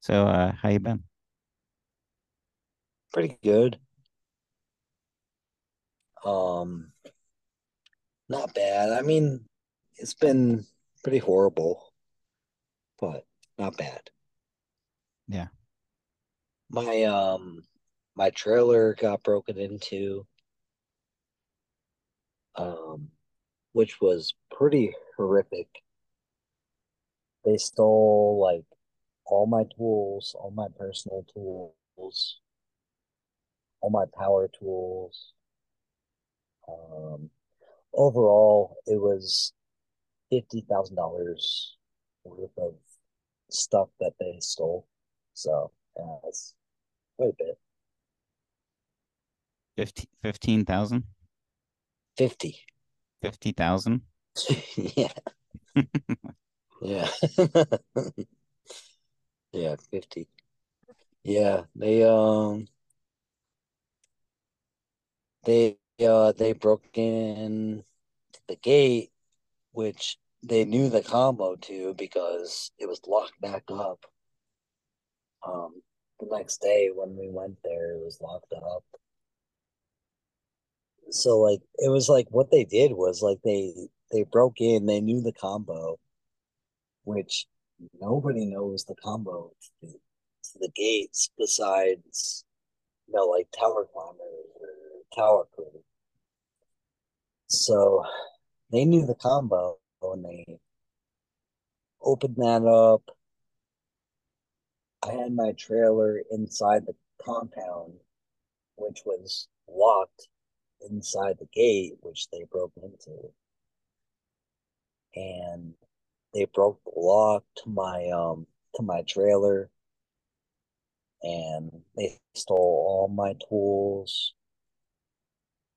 So, uh, how you been? Pretty good. Um, not bad. I mean, it's been pretty horrible, but not bad. Yeah. My um my trailer got broken into, um, which was pretty horrific. They stole like all my tools, all my personal tools, all my power tools. Um, overall, it was fifty thousand dollars worth of stuff that they stole. So yeah, it's quite a bit. Fifteen thousand. 50. 50,000? yeah. yeah. yeah, 50. Yeah, they um they uh they broke in the gate which they knew the combo to because it was locked back up. Um the next day when we went there it was locked up so like it was like what they did was like they they broke in, they knew the combo, which nobody knows the combo to, to the gates besides you know like tower climbers or tower crew. So they knew the combo and they opened that up. I had my trailer inside the compound, which was locked inside the gate, which they broke into. And they broke the lock to my um to my trailer and they stole all my tools.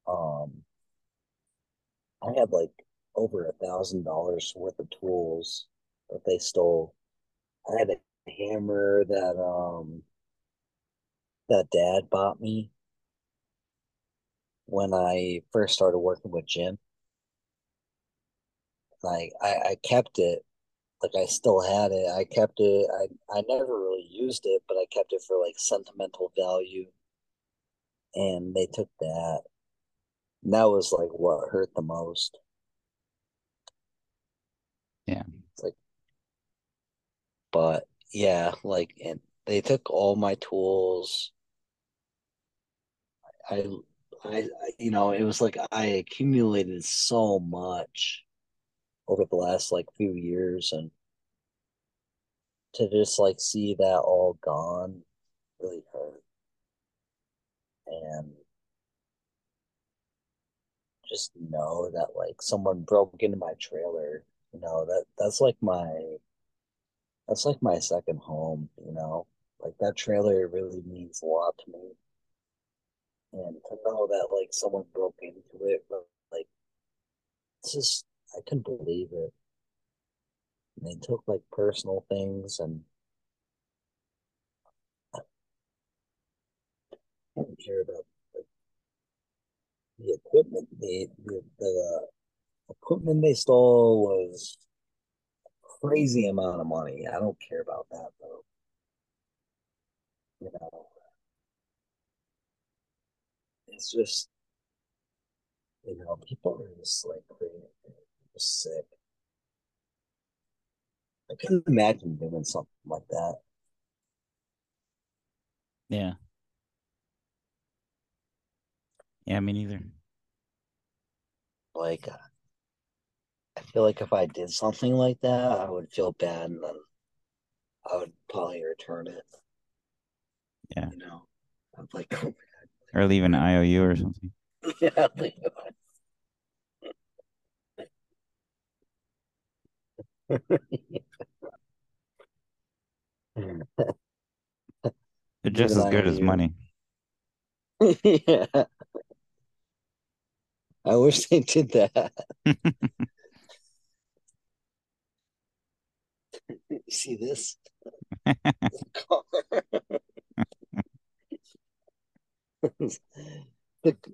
Um I had like over a thousand dollars worth of tools that they stole. I had a hammer that um that dad bought me when I first started working with Jim. Like I, I kept it, like I still had it. I kept it. I I never really used it, but I kept it for like sentimental value. And they took that. And that was like what hurt the most. Yeah. It's like, but yeah, like, and they took all my tools. I, I, you know, it was like I accumulated so much over the last like few years, and to just like see that all gone really hurt. And just know that like someone broke into my trailer, you know, that that's like my that's like my second home, you know. Like that trailer really means a lot to me. And to know that like someone broke into it, but like it's just I couldn't believe it. And they took like personal things and I didn't care about like the equipment. The the, the equipment they stole was crazy amount of money. I don't care about that though. You know, it's just you know people are just like just sick. I couldn't imagine doing something like that. Yeah. Yeah, me neither. Like I feel like if I did something like that, I would feel bad, and then I would probably return it. Yeah. You know, I'm like, oh Or leave an IOU or something. yeah. They're just as good as money. yeah, I wish they did that. See this? Look,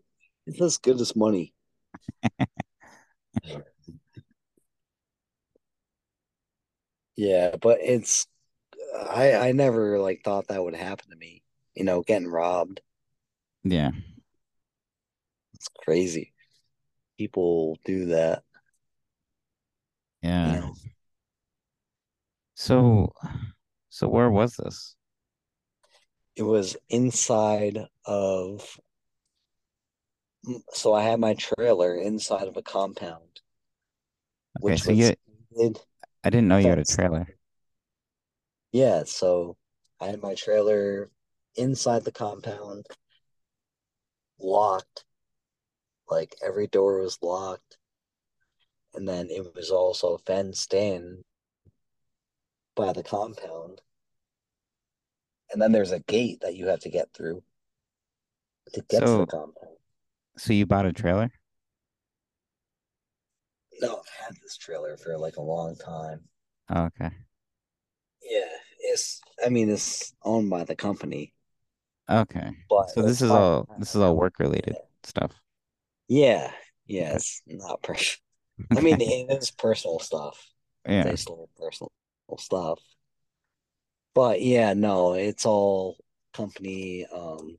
it's as good as money. Yeah, but it's I I never like thought that would happen to me. You know, getting robbed. Yeah. It's crazy. People do that, you Yeah. know. So, so where was this? It was inside of so I had my trailer inside of a compound, Okay, which so you, I didn't know you had a trailer. Yeah, so I had my trailer inside the compound, locked, like every door was locked, and then it was also fenced in by the compound. And then there's a gate that you have to get through to get to the So, compound. so you bought a trailer? No, I've had this trailer for like a long time. Oh, okay. Yeah, it's I mean it's owned by the company, Okay. but So this is all this is all work related stuff. yeah, yeah, Okay. it's not personal. I mean it is personal stuff. Yeah. Stole personal stuff. But yeah, no, it's all company. Um,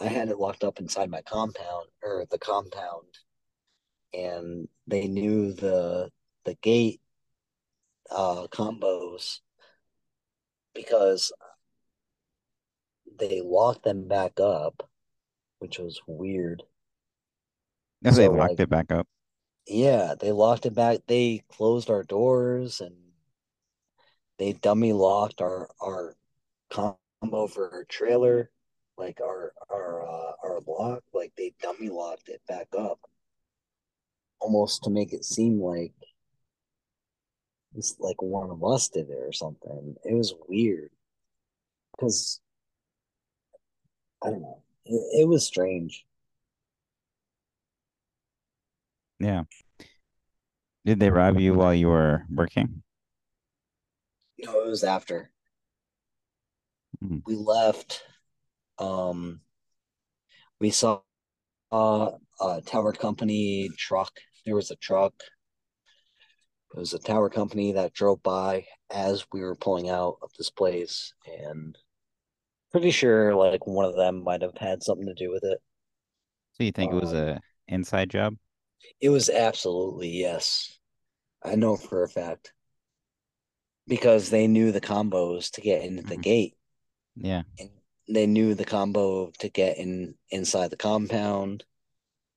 I had it locked up inside my compound or the compound, and they knew the the gate uh combos because they locked them back up, which was weird. No, they locked like, it back up. yeah, they locked it back. They closed our doors and they dummy locked our our combo for our trailer, like our our uh, our lock. Like they dummy locked it back up, almost to make it seem like it's like one of us did it or something. It was weird because I don't know. It, it was strange. Yeah. Did they rob you while you were working? No, it was after Mhm. we left. Um, we saw a tower company truck. There was a truck. It was a tower company that drove by as we were pulling out of this place, and pretty sure like one of them might have had something to do with it. So you think it was Um, a inside job? it was absolutely yes. I know for a fact because they knew the combos to get into the Mhm. gate, Yeah. and they knew the combo to get in inside the compound.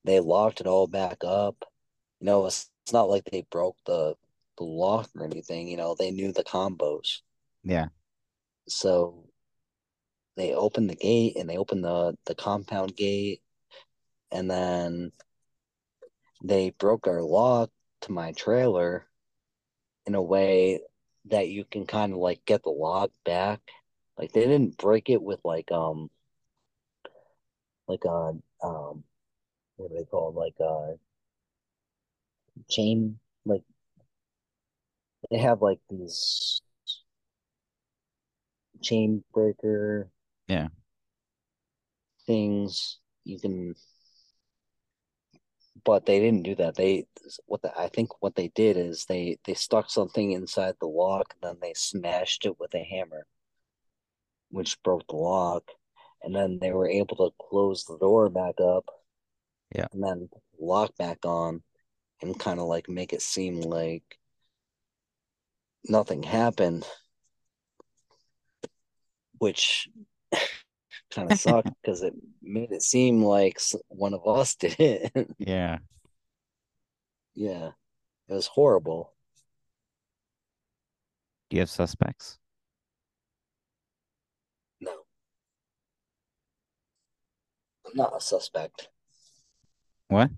They locked it all back up. You know, it's, it's not like they broke the the lock or anything. You know, they knew the combos, Yeah. so they opened the gate and they opened the the compound gate, and then they broke our lock to my trailer in a way that you can kind of like get the lock back. Like they didn't break it with like um like a um what do they call like a chain like they have like these chain breaker Yeah. things you can but they didn't do that. They what the, I think what they did is they they stuck something inside the lock, then they smashed it with a hammer, which broke the lock, and then they were able to close the door back up, Yeah. and then lock back on, and kind of like make it seem like nothing happened, which kind of sucked because it made it seem like one of us did it. Yeah. yeah, it was horrible. Do you have suspects? No, I'm not a suspect. What?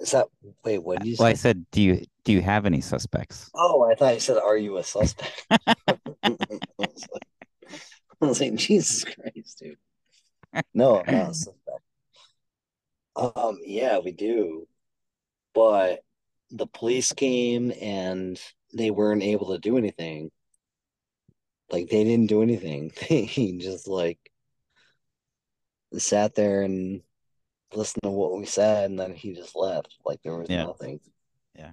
Is that wait? What did you Well, I say? said, do you do you have any suspects? Oh, I thought you said, "Are you a suspect?" I was like, I was like, Jesus Christ, dude. No, I'm not. Um, yeah, we do, but the police came and they weren't able to do anything. Like they didn't do anything. They just like sat there and listened to what we said, and then he just left. Like there was Yeah. nothing. Yeah.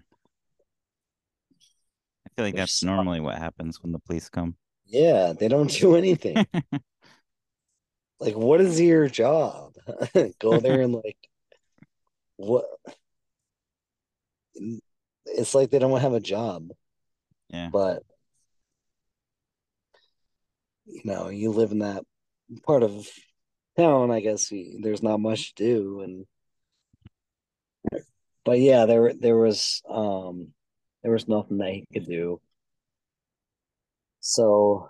I feel like They're that's so- normally what happens when the police come. Yeah, they don't do anything. like, what is your job? Go there and like, what? It's like they don't have a job, Yeah. but you know, you live in that part of town. I guess you, there's not much to do, and but yeah, there there was um there was nothing that he could do. So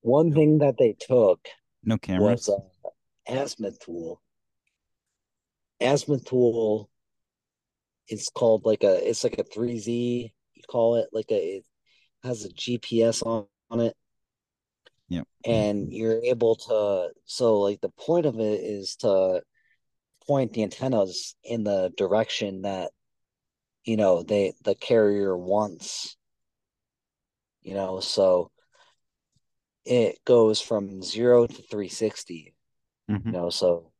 one thing that they took No cameras. was uh, azimuth tool. It's called like a it's like a 3Z you call it like a it has a GPS on, on it Yep. and you're able to so like the point of it is to point the antennas in the direction that you know they the carrier wants you know so it goes from 0 to 360 Mhm. you know so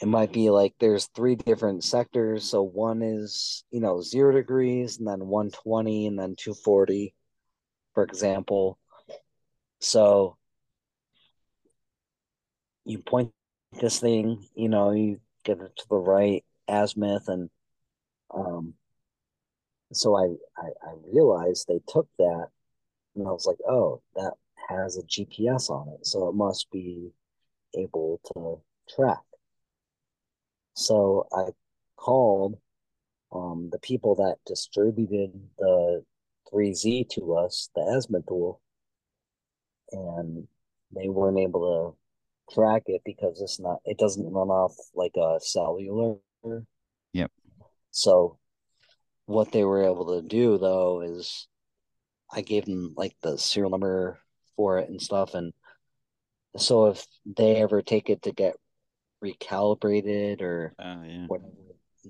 it might be like there's three different sectors so one is you know zero degrees and then 120 and then 240 for example so you point this thing you know you get it to the right azimuth and um so I, I i realized they took that and i was like oh that has a gps on it so it must be able to track so I called um, the people that distributed the 3Z to us, the azimuth tool, and they weren't able to track it because it's not it doesn't run off like a cellular. Yep. So what they were able to do though is I gave them like the serial number for it and stuff and so if they ever take it to get recalibrated or Oh yeah. whatever,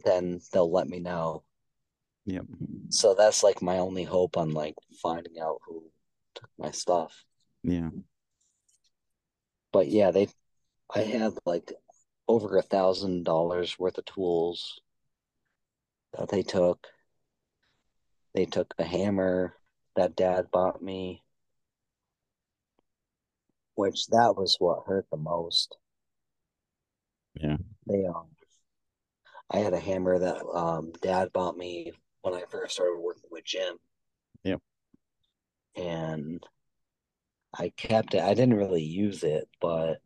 then they'll let me know. Yep. So that's like my only hope on like finding out who took my stuff. Yeah. But yeah, they I had like over a thousand dollars worth of tools that they took. They took a hammer that dad bought me, which that was what hurt the most. Yeah. They um I had a hammer that um dad bought me when I first started working with Jim. Yep. And I kept it. I didn't really use it, but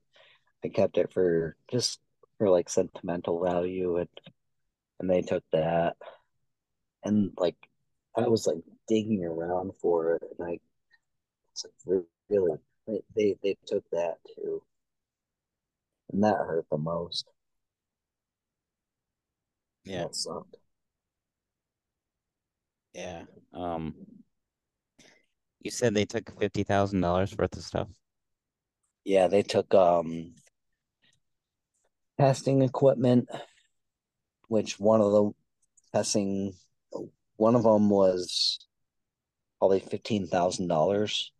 I kept it for just for like sentimental value and and they took that. And like I was like digging around for it and I it's like really they they, they took that too. And that hurt the most. Yeah. That sucked. Yeah. Um. You said they took fifty thousand dollars worth of stuff. Yeah, they took um testing equipment, which one of the testing one of them was probably fifteen thousand dollars,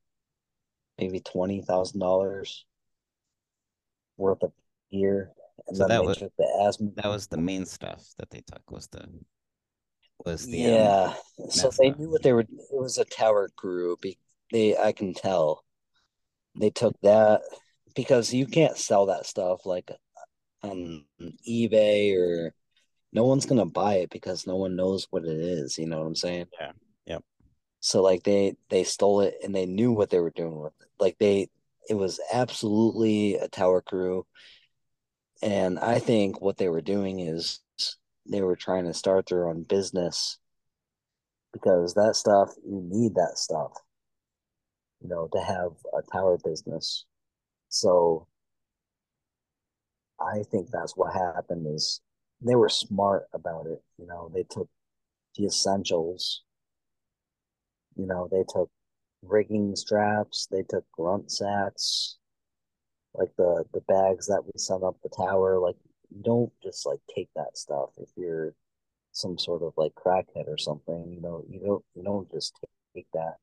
maybe twenty thousand dollars worth of gear. And So that was- the azimuth. That was the main stuff that they took. Was the was the um, Yeah, so they knew what they were. It was a tower crew. Be they, I can tell. They took that because you can't sell that stuff like on eBay or no one's gonna buy it because no one knows what it is. You know what I'm saying? Yeah. So like they they stole it and they knew what they were doing with it. Like they, it was absolutely a tower crew. And I think what they were doing is they were trying to start their own business because that stuff you need that stuff you know to have a tower business so i think that's what happened is they were smart about it you know they took the essentials you know they took rigging straps they took grunt sacks like the the bags that we sent up the tower like you don't just like take that stuff if you're some sort of like crackhead or something you know you don't you don't just take that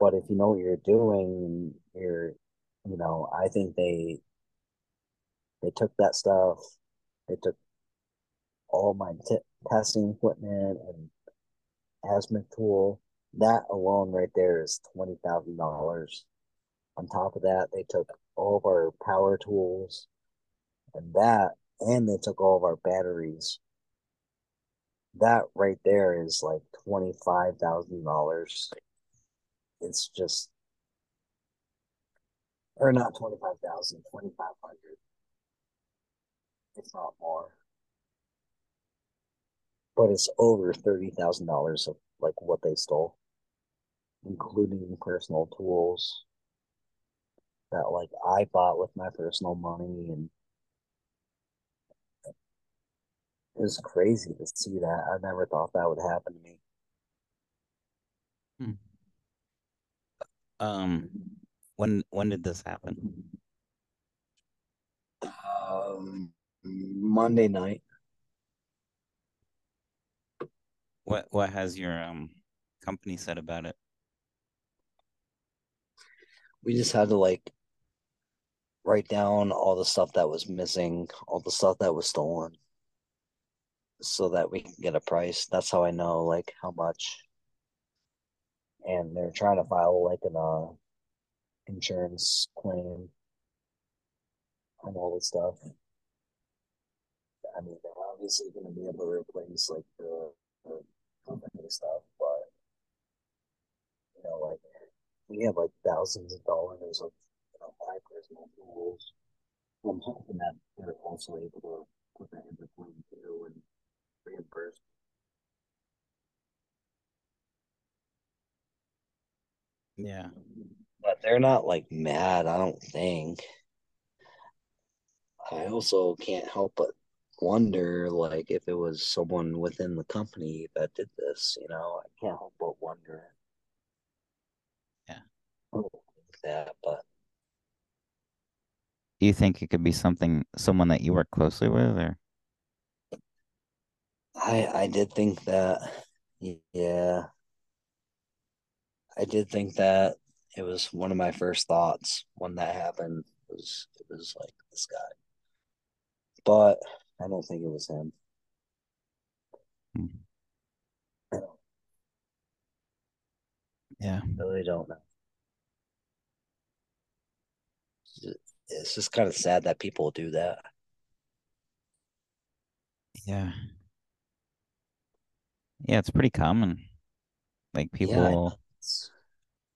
but if you know what you're doing you're you know i think they they took that stuff They took all my t- testing equipment and azimuth tool. That alone right there is twenty thousand dollars. On top of that, they took all of our power tools and that and they took all of our batteries. That right there is like twenty five thousand dollars. It's just or not 25,000, 2,500. It's not more. But it's over $30,000 of like what they stole, including personal tools that like I bought with my personal money and it was crazy to see that. I never thought that would happen to me. Hmm. Um, when when did this happen? Um, Monday night. What what has your um company said about it? We just had to like write down all the stuff that was missing, all the stuff that was stolen, so that we can get a price. That's how I know like how much. And they're trying to file like an uh insurance claim on all this stuff. I mean, they're obviously going to be able to replace like the, the company stuff, but you know, like we have like thousands of dollars of you know, my personal tools. I'm hoping that they're also able to put that in the claim too and reimburse. Yeah. But they're not like mad, I don't think. I also can't help but wonder like if it was someone within the company that did this, you know. I can't help but wonder. Yeah. I don't think that, but Do you think it could be something someone that you work closely with or I I did think that yeah. I did think that it was one of my first thoughts when that happened was it was like this guy. But I don't think it was him. Hmm. I yeah. really don't know. It's just kind of sad that people do that. Yeah. Yeah, it's pretty common. Like people it's,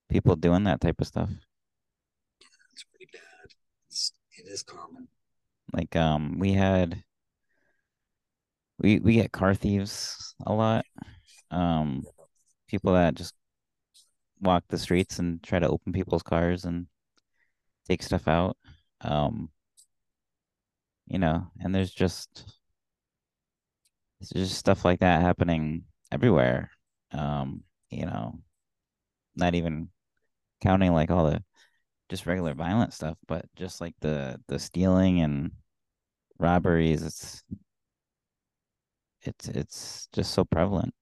people doing that type of stuff. Yeah, it's pretty bad. It's, it is common. Like um we had we we get car thieves a lot. Um people that just walk the streets and try to open people's cars and take stuff out. Um you know, and there's just there's just stuff like that happening everywhere. Um, you know, not even counting like all the just regular violent stuff, but just like the the stealing and robberies, it's it's it's just so prevalent.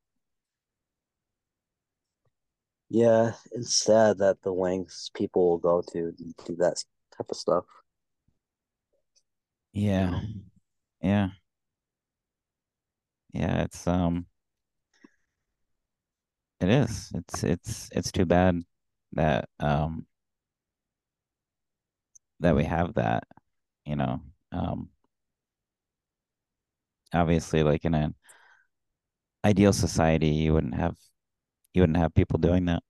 Yeah, it's sad that the lengths people will go to to do that type of stuff. Yeah. Yeah. Yeah, it's um it is. It's it's it's too bad that um that we have that, you know. Um obviously like in an ideal society you wouldn't have you wouldn't have people doing that.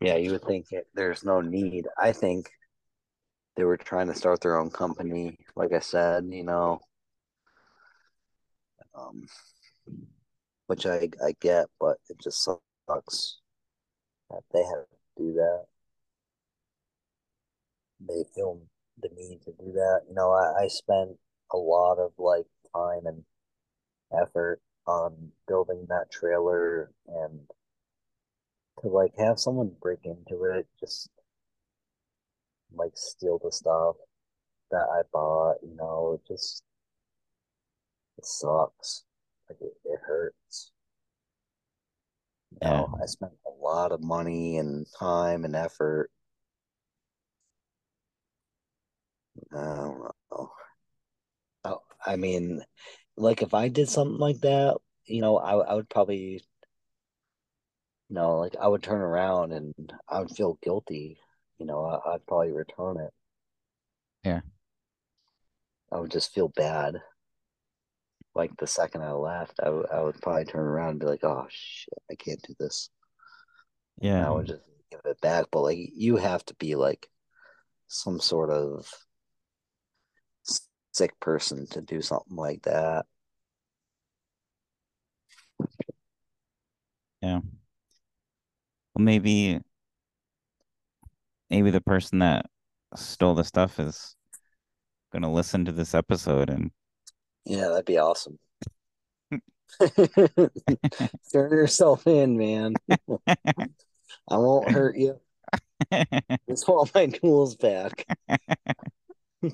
Yeah, you would think it, there's no need. I think they were trying to start their own company, like I said, you know, um, which I I get, but it just sucks that they have to do that. They feel the need to do that. You know, I, I spent a lot of like time and effort on building that trailer and to like have someone break into it, just like steal the stuff that I bought, you know, it just it sucks. Like it, it hurts. You Yeah. I spent a lot of money and time and effort. I don't know. I, I mean, like if I did something like that, you know, I I would probably, you know, like I would turn around and I would feel guilty. You know, I, I'd probably return it. Yeah. I would just feel bad. Like the second I left, I would I would probably turn around and be like, "Oh shit, I can't do this." And Yeah. I would just give it back. But like, you have to be like some sort of sick person to do something like that. Yeah. Well, maybe maybe the person that stole the stuff is gonna listen to this episode and Yeah, that'd be awesome. Turn yourself in, man. I won't hurt you. Just want my tools back.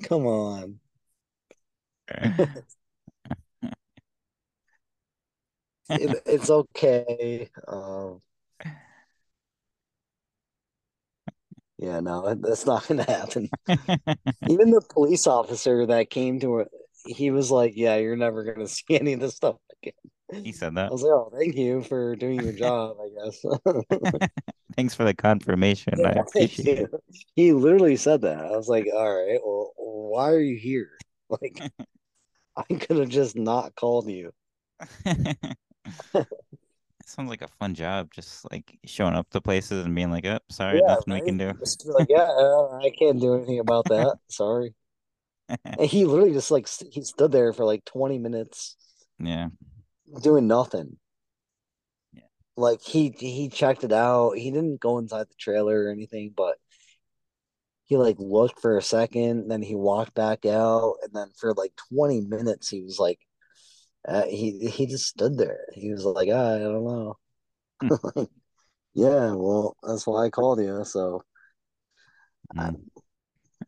Come on. It, it's okay. Um, yeah, no, that's not gonna happen. Even the police officer that came to it, he was like, "Yeah, you're never gonna see any of this stuff again." He said that. I was like, "Oh, thank you for doing your job, I guess." Thanks for the confirmation. I Yeah, thank appreciate it. He literally said that. I was like, "All right, well, why are you here?" Like, I could have just not called you. Sounds like a fun job, just like showing up to places and being like, "Oh, sorry, Yeah, nothing we can do." Like, "Yeah, uh, I can't do anything about that. Sorry." And he literally just like st- he stood there for like 20 minutes Yeah. doing nothing. Yeah. Like he he checked it out. He didn't go inside the trailer or anything, but he like looked for a second, then he walked back out, and then for like 20 minutes he was like uh, he he just stood there. He was like, ah, I don't know. Hmm. Yeah, well, that's why I called you. So I, Mm.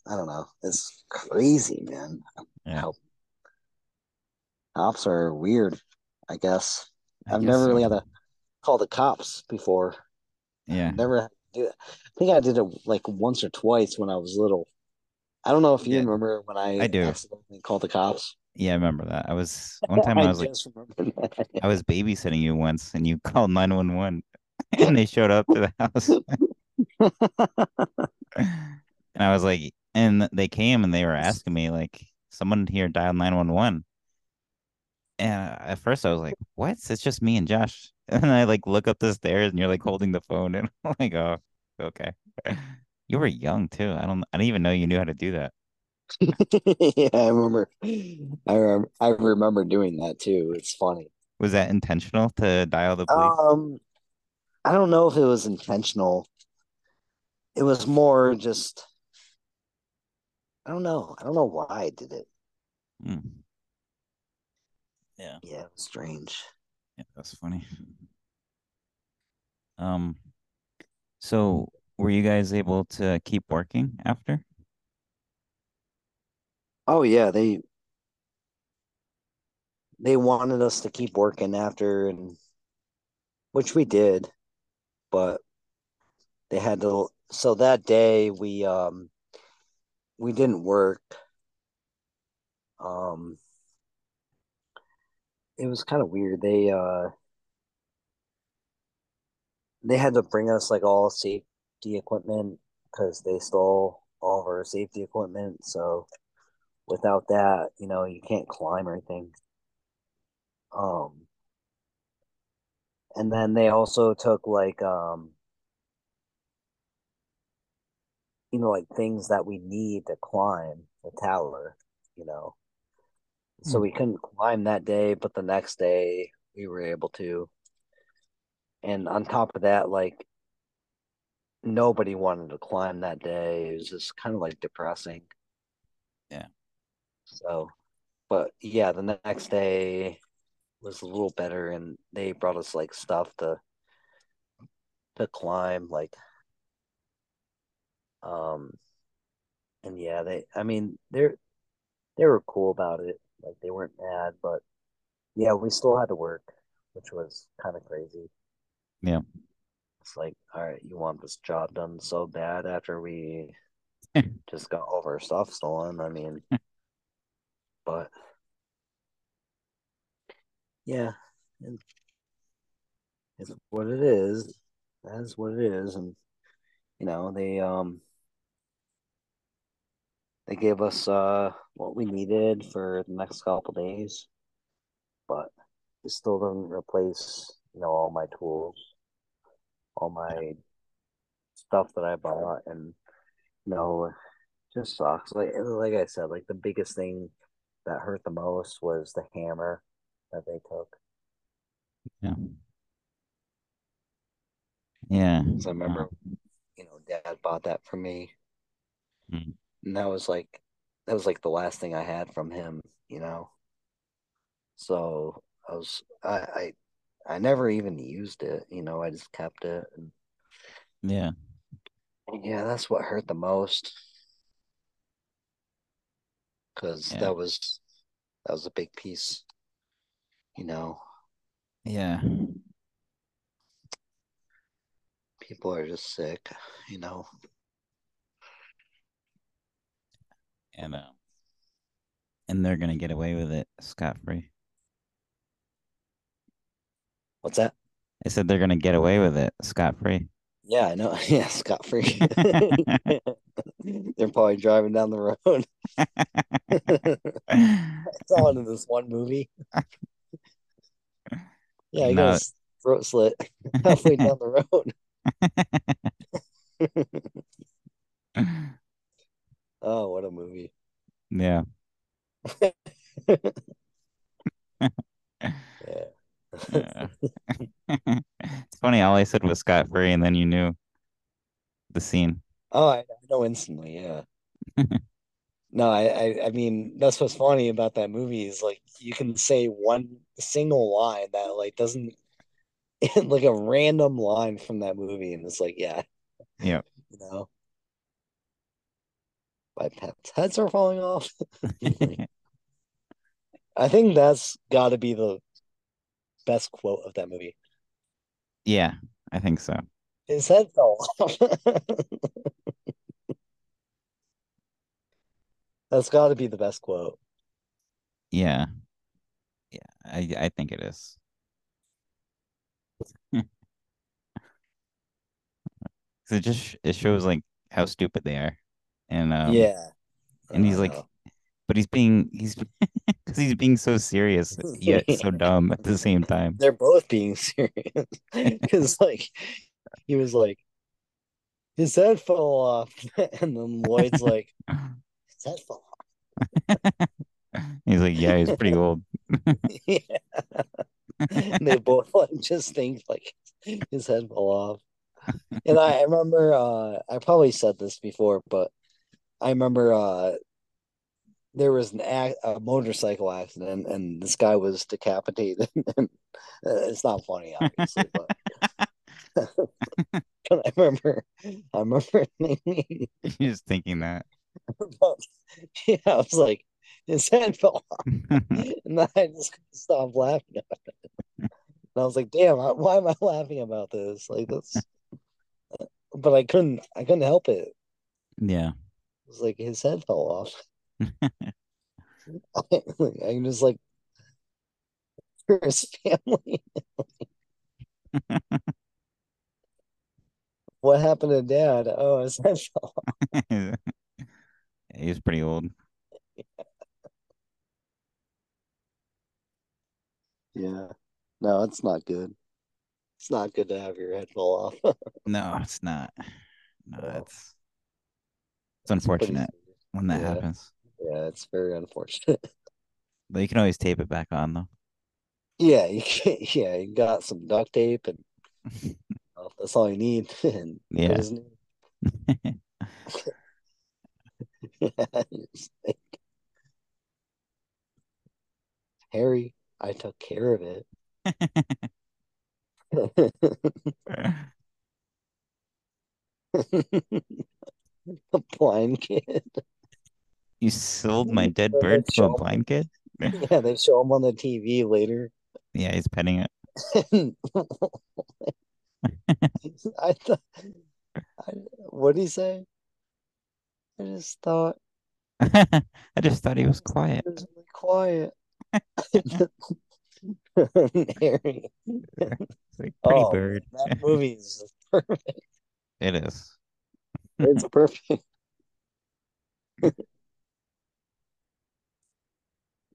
I don't know. It's crazy, man. Yeah. How cops are weird, I guess. I I've guess never really so. had to call the cops before. Yeah. Never had to do. I think I did it like once or twice when I was little. I don't know if you Yeah, remember when I I do. accidentally called the cops. Yeah, I remember that. I was one time I I was like just remembered that. I was babysitting you once and you called 911 and they showed up to the house. And I was like, and they came and they were asking me like, someone here dialed 911. And at first I was like, what? It's just me and Josh. And I like look up the stairs and you're like holding the phone and I'm like, oh, okay. You were young too. I don't I didn't even know you knew how to do that. Yeah, I remember. I remember. I remember doing that too. It's funny. Was that intentional to dial the police? Um, I don't know if it was intentional. It was more just. I don't know. I don't know why I did it. Hmm. Yeah, Yeah, it was strange. yeah, that's funny. Um, so were you guys able to keep working after? Oh yeah, they they wanted us to keep working after, and which we did, but they had to. So that day we um we didn't work. Um, it was kind of weird. They uh they had to bring us like all safety equipment because they stole all of our safety equipment. So without that, you know, you can't climb or anything. Um, and then they also took like um, you know, like things that we need to climb the tower, you know. So Hmm. we couldn't climb that day, but the next day we were able to. And on top of that, like nobody wanted to climb that day. It was just kind of like depressing. Yeah. So, but yeah, the next day was a little better, and they brought us like stuff to to climb, like um, and yeah, they, I mean, they're they were cool about it. Like they weren't mad, but yeah, we still had to work, which was kind of crazy. Yeah. It's like, all right, you want this job done so bad after we just got all of our stuff stolen. I mean, but yeah, it's what it is. That's what it is, and you know they um they gave us uh what we needed for the next couple days, but it still doesn't replace you know all my tools, all my stuff that I bought, and you know just sucks. Like like I said, like the biggest thing that hurt the most was the hammer that they took. Yeah. Yeah. I remember, uh, you know, Dad bought that for me, mm. and that was like that was like the last thing I had from him, you know. So I was I I, I never even used it, you know. I just kept it. And, yeah. Yeah, that's what hurt the most because yeah. that was that was a big piece, you know. Yeah. People are just sick, you know. And uh, and they're gonna get away with it scot free. What's that? I said they're gonna get away with it scot free. Yeah, I know. Yeah, scot free. They're probably driving down the road. it's saw it in this one movie. Yeah, he no. got his throat slit halfway down the road. oh, what a movie. Yeah. yeah. Funny. All I said was scot free, and then you knew the scene. Oh, I, I know instantly. Yeah. no, I, I, I mean, that's what's funny about that movie is like you can say one single line that like doesn't like a random line from that movie, and it's like, yeah, yeah, you know, my pets' heads are falling off. I think that's got to be the best quote of that movie. Yeah, I think so. His head fell off. That's got to be the best quote. Yeah, yeah, I I think it is. it just it shows like how stupid they are, and um, yeah, and he's like, but he's being he's because he's being so serious yet so dumb at the same time. They're both being serious because like he was like his head fell off, and then Lloyd's like his head fell off. he's like, yeah, he's pretty old. yeah. And they both like just think like his head fell off. And I remember uh I probably said this before, but I remember uh there was an a, a motorcycle accident and this guy was decapitated. and uh, it's not funny, obviously, but. but I remember, I remember thinking, You're just thinking that. yeah, I was like, his head fell off, and then I just couldn't laughing it. And I was like, "Damn, why am I laughing about this? Like this?" Uh, but I couldn't, I couldn't help it. Yeah, it was like his head fell off. I, I just like for his family. what happened to dad? Oh, his head fell off. he was pretty old. Yeah. No, it's not good. It's not good to have your head fall off. no, it's not. No, no. it's it's unfortunate when that yeah. happens. Yeah, it's very unfortunate. But you can always tape it back on though. Yeah, you can, yeah, you got some duct tape and well, that's all you need. and yeah. Harry, I took care of it. a blind kid. You sold my dead bird to a blind kid? yeah, they show him on the TV later. Yeah, he's petting it. I thought, I, what did he say? I just thought. I just thought he was quiet. Was really quiet. Harry. It's like Pretty Oh Bird. that movie is perfect. It is. It's perfect.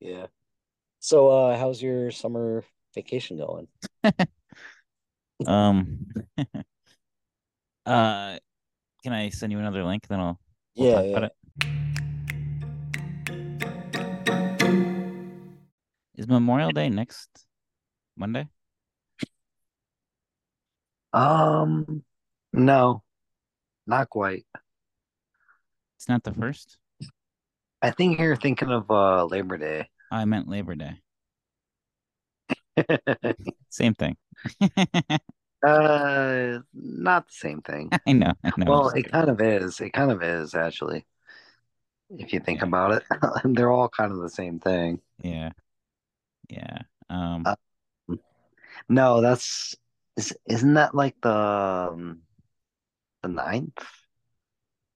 Yeah. So, uh, how's your summer vacation going? Um, uh, can I send you another link? Then I'll we'll Yeah, talk about yeah. it. Is Memorial Day next Monday? Um, no, not quite. It's not the first. I think you're thinking of uh Labor Day. I meant Labor Day. Same thing. Uh, not the same thing. I know. I know. Well, it kind of is. It kind of is actually, if you think Yeah. about it. They're all kind of the same thing. Yeah. Yeah. Um, Uh, no, that's is, isn't that like the um, the ninth?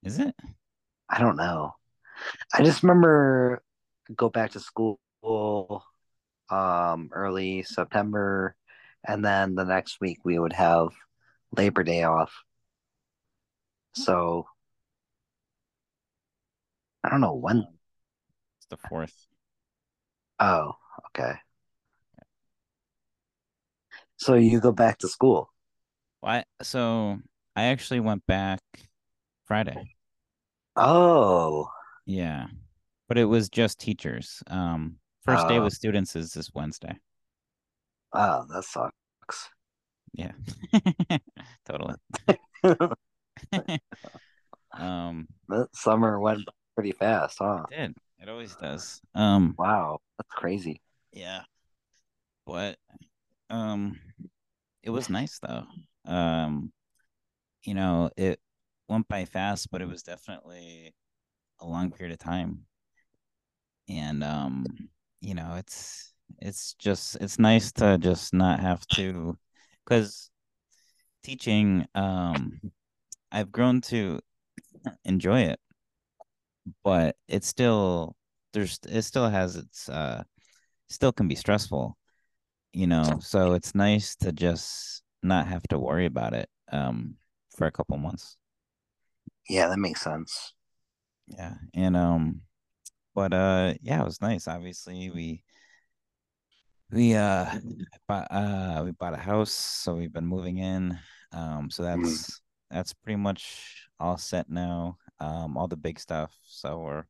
is it? I don't know. I just remember go back to school um early September and then the next week we would have Labor Day off. So I don't know when. It's the fourth. Oh, okay. So you go back to school. Why? So I actually went back Friday. Oh, Yeah. But it was just teachers. Um, first day Oh. with students is this Wednesday. wow, that sucks. Yeah. Totally. Um, That summer went pretty fast, huh? it did. It always does. Um, Wow, that's crazy. yeah. But um it was nice though. Um, you know, it went by fast, but it was definitely a long period of time. And um, you know, it's it's just it's nice to just not have to because teaching, um, I've grown to enjoy it, but it's still there's it still has its uh still can be stressful, you know. So it's nice to just not have to worry about it um for a couple months. Yeah, that makes sense. Yeah. And um but uh yeah, it was nice. Obviously, we we uh bought uh we bought a house, so we've been moving in. Um so Mhm. that's that's pretty much all set now. Um all the big stuff. So we're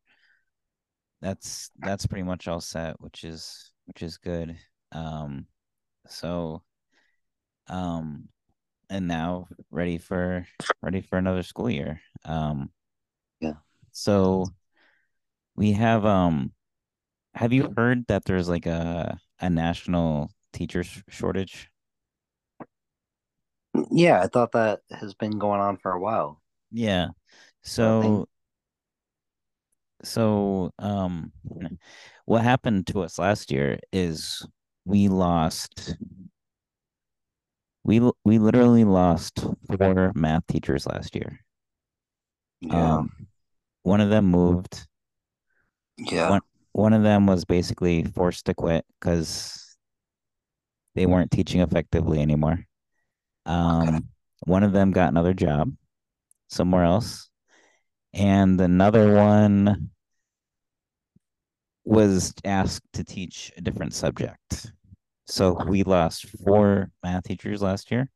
that's that's pretty much all set, which is which is good. Um so um and now ready for ready for another school year. Um Yeah. So we have um have you heard that there's like a a national teacher sh- shortage? Yeah, I thought that has been going on for a while. Yeah. So think So so um what happened to us last year is we lost we we literally lost four math teachers last year. yeah, Um one of them moved. yeah, One one of them was basically forced to quit because they weren't teaching effectively anymore. okay, Um one of them got another job somewhere else, and another one was asked to teach a different subject. So we lost four math teachers last year.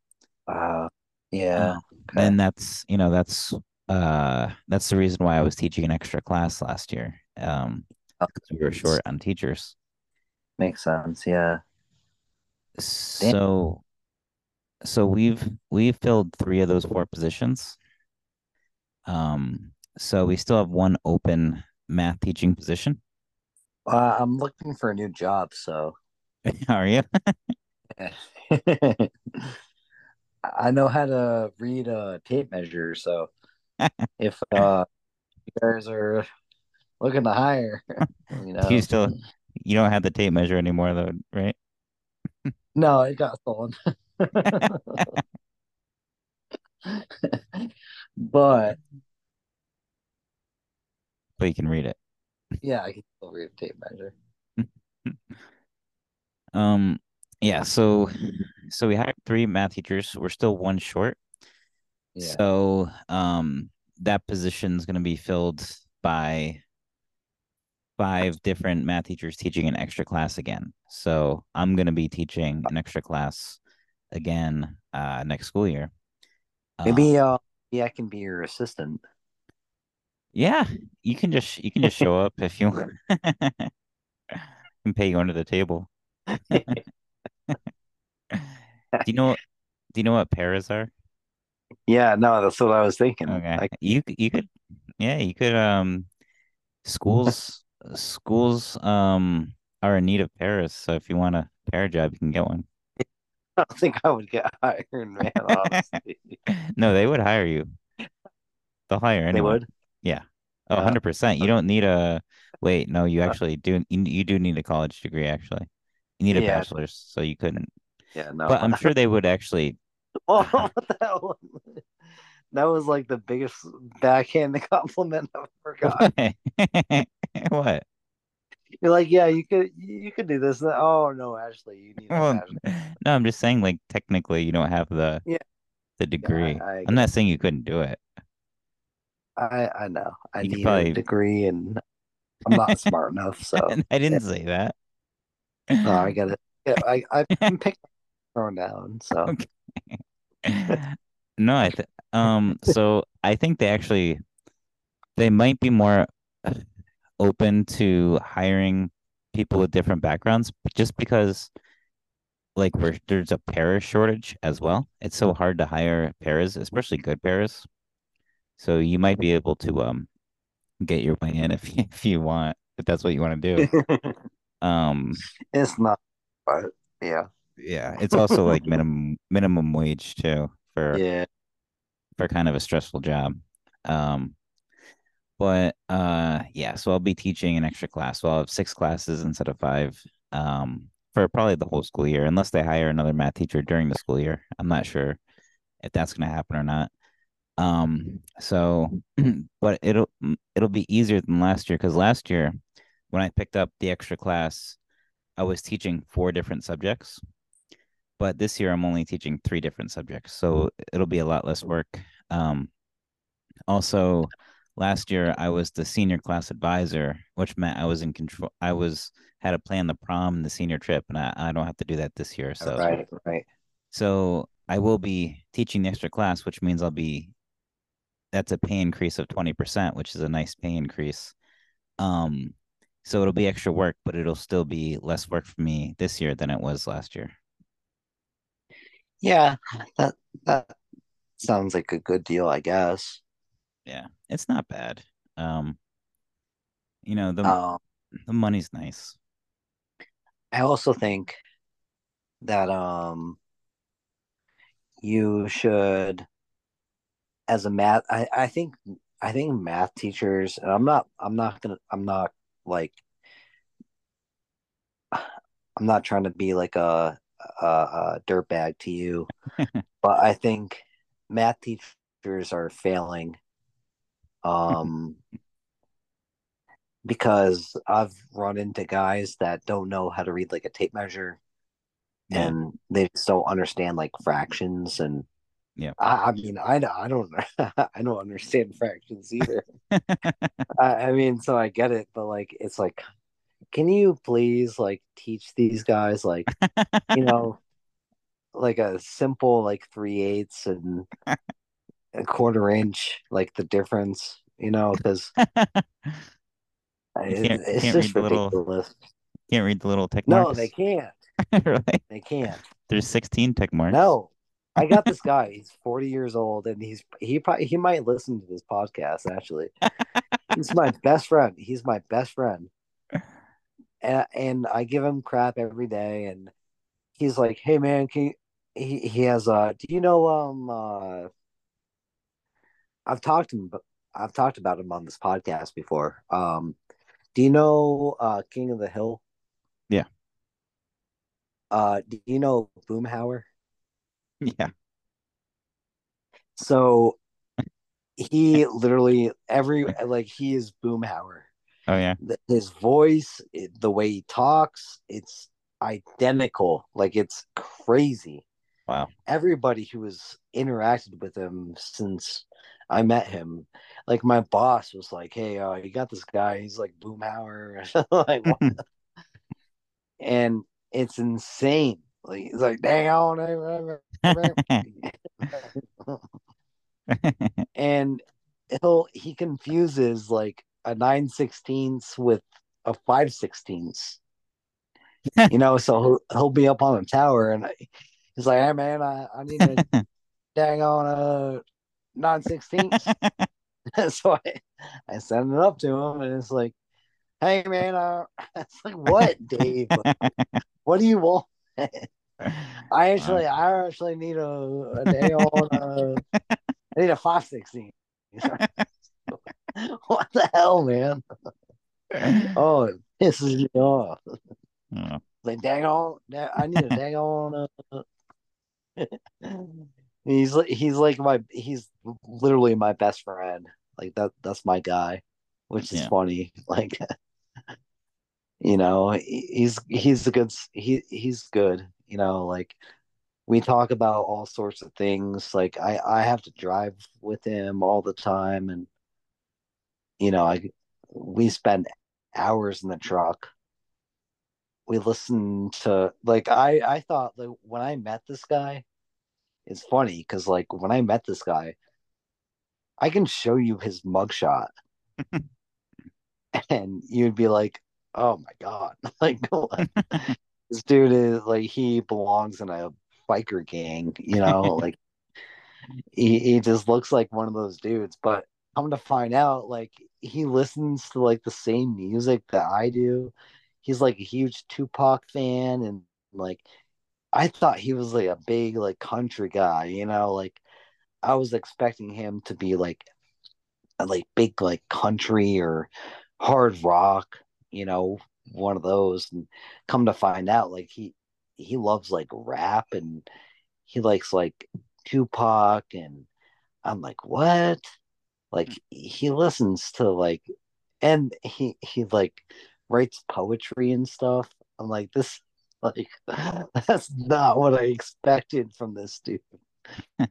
uh, yeah, Um, okay, and that's, you know, that's uh that's the reason why I was teaching an extra class last year. Um, because we were short on teachers. makes sense. Yeah, Damn. So so we've we've filled three of those four positions. Um, so we still have one open math teaching position. uh, I'm looking for a new job, so Are you? I know how to read a tape measure. So if uh, you guys are looking to hire, you Do you still you don't have the tape measure anymore though, right? no, it got stolen. But But you can read it. yeah, I can still read a tape measure. Um, yeah, so so we hired three math teachers. We're still one short. Yeah. So um that position is going to be filled by five different math teachers teaching an extra class again. So I'm going to be teaching an extra class again uh next school year. Maybe Um, uh yeah, I can be your assistant. yeah, you can just you can just show up if you want. can pay you under the table. Do you know do you know what pairs are? Yeah, no, that's what I was thinking. Okay. Like, You you could yeah, you could um schools schools um are in need of pairs, so if you want a pair job, you can get one. I don't think I would get hired, man. No, they would hire you. They'll hire They anyone. would? Yeah. Oh, Uh, 100%. You don't need a wait, no, you actually do you, you do need a college degree actually. You need a yeah, bachelor's, so you couldn't. yeah, no. But I'm sure they would actually Oh, what the hell? That was like the biggest backhand compliment I've ever got. What? What? You're like, yeah, you could, you could do this. Oh no, actually, you need Well, no, I'm just saying like technically you don't have the Yeah, the yeah, degree. I, I I'm not saying you couldn't do it. I I know. I You need a degree and I'm not smart enough, so I didn't say that. no, I got it. Yeah, I I've been picked thrown down, so Okay. No, I th um so I think they actually they might be more open to hiring people with different backgrounds just because like we're, there's a pair shortage as well. It's so hard to hire pairs, especially good pairs. So you might be able to um get your way in if you, if you want, if that's what you want to do. Um it's not, but yeah, yeah, it's also like minimum minimum wage too for yeah, for kind of a stressful job. Um but uh yeah, so I'll be teaching an extra class. So I'll have six classes instead of five. Um for probably the whole school year, unless they hire another math teacher during the school year. I'm not sure if that's gonna happen or not. Um, so, but it'll it'll be easier than last year because last year when I picked up the extra class, I was teaching four different subjects, but this year I'm only teaching three different subjects, so it'll be a lot less work. Um, also, last year I was the senior class advisor, which meant I was in control. I was had to plan the prom and the senior trip, and I, I don't have to do that this year. So, right, right. so I will be teaching the extra class, which means I'll be that's a pay increase of 20%, which is a nice pay increase. Um, so it'll be extra work, but it'll still be less work for me this year than it was last year. Yeah, that that sounds like a good deal, I guess. Yeah, it's not bad. Um, you know, the Um, the money's nice. I also think that um you should as a math I, I think I think math teachers and I'm not I'm not gonna I'm not like I'm not trying to be like a a, a dirtbag to you, but I think math teachers are failing um because I've run into guys that don't know how to read like a tape measure Yeah, and they just don't understand like fractions and yeah. I, I mean I, I don't I don't understand fractions either. I, I mean so I get it, but like it's like can you please like teach these guys like you know like a simple like three eighths and a quarter inch like the difference you know because it, can't it's can't just read the little ridiculous. can't read the little tick No, they can't. Really? They can't. There's 16 tick marks. No, I got this guy. He's 40 years old, and he's he probably he might listen to this podcast. Actually, he's my best friend. He's my best friend, and, and I give him crap every day. And he's like, "Hey, man, can you, he he has uh, do you know um uh, I've talked to him, but I've talked about him on this podcast before. Um, do you know uh King of the Hill? Yeah. Uh, do you know Boomhauer? Yeah. So he literally every like he is Boomhauer. Oh yeah. His voice, the way he talks, it's identical. Like it's crazy. Wow. Everybody who has interacted with him since I met him, like my boss was like, "Hey, uh, you got this guy? He's like Boomhauer." like, and it's insane. Like he's like, "Dang on!" and he'll he confuses like a nine sixteenths with a five sixteenths. you know, so he'll, he'll be up on a tower and he's like, "Hey man, I, I need to dang on a nine sixteenths." so I, I send it up to him, and it's like, "Hey man, uh, it's like what, Dave? what do you want?" I actually, I actually need a, a day on. A, I need a five sixteen. what the hell, man? oh, it pisses me off. Yeah. Like dang on, I need a dang on. Uh, he's like he's like my he's literally my best friend. Like that that's my guy, which is yeah. funny. Like you know, he's he's a good he he's good. You know, like we talk about all sorts of things. Like I I have to drive with him all the time, and you know I we spend hours in the truck. We listen to like I I thought like when I met this guy, it's funny because like when I met this guy, I can show you his mugshot, and you'd be like, "Oh my god!" like this dude is like he belongs in a biker gang, you know, like he, he just looks like one of those dudes. But I'm gonna find out like he listens to like the same music that I do. He's like a huge Tupac fan and like I thought he was like a big like country guy, you know, like I was expecting him to be like a, like big like country or hard rock, you know, one of those and come to find out like he he loves like rap and he likes like Tupac and I'm like what like mm. he listens to like and he he like writes poetry and stuff I'm like this like that's not what I expected from this dude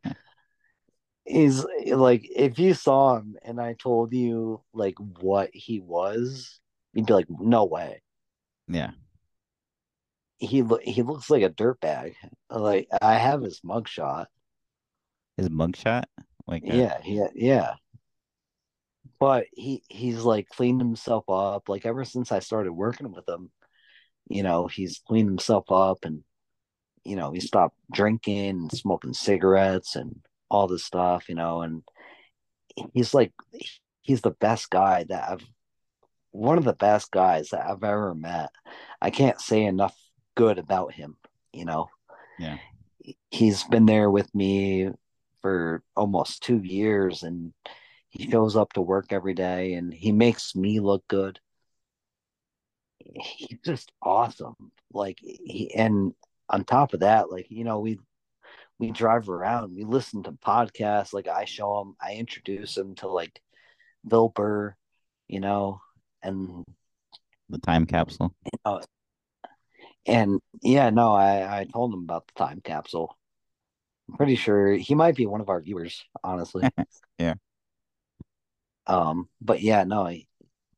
he's like if you saw him and I told you like what he was you'd be like no way yeah he he looks like a dirtbag. Like I have his mugshot. His mugshot? Like yeah, yeah, yeah. But he he's like cleaned himself up. Like ever since I started working with him, you know, he's cleaned himself up and you know, he stopped drinking and smoking cigarettes and all this stuff, you know, and he's like he's the best guy that I've one of the best guys that I've ever met. I can't say enough good about him, you know. Yeah. He's been there with me for almost 2 years and he shows up to work every day and he makes me look good. He's just awesome. Like he and on top of that, like, you know, we we drive around, we listen to podcasts, like I show him, I introduce him to like Bill Burr, you know, and the time capsule. You know, and yeah, no, I, I told him about the time capsule. I'm pretty sure he might be one of our viewers, honestly. yeah. Um, but yeah, no, he,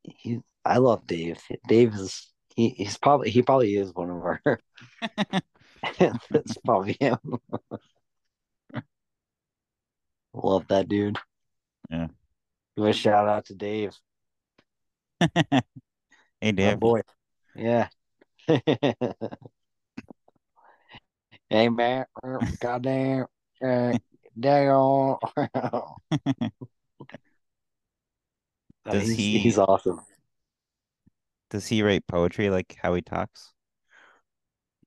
he I love Dave. Dave is he, he's probably he probably is one of our That's probably him. love that dude. Yeah. Give a shout out to Dave. hey Dave. My boy. Yeah. hey man, goddamn, uh, damn. Does he's, he? He's awesome. Does he write poetry like how he talks?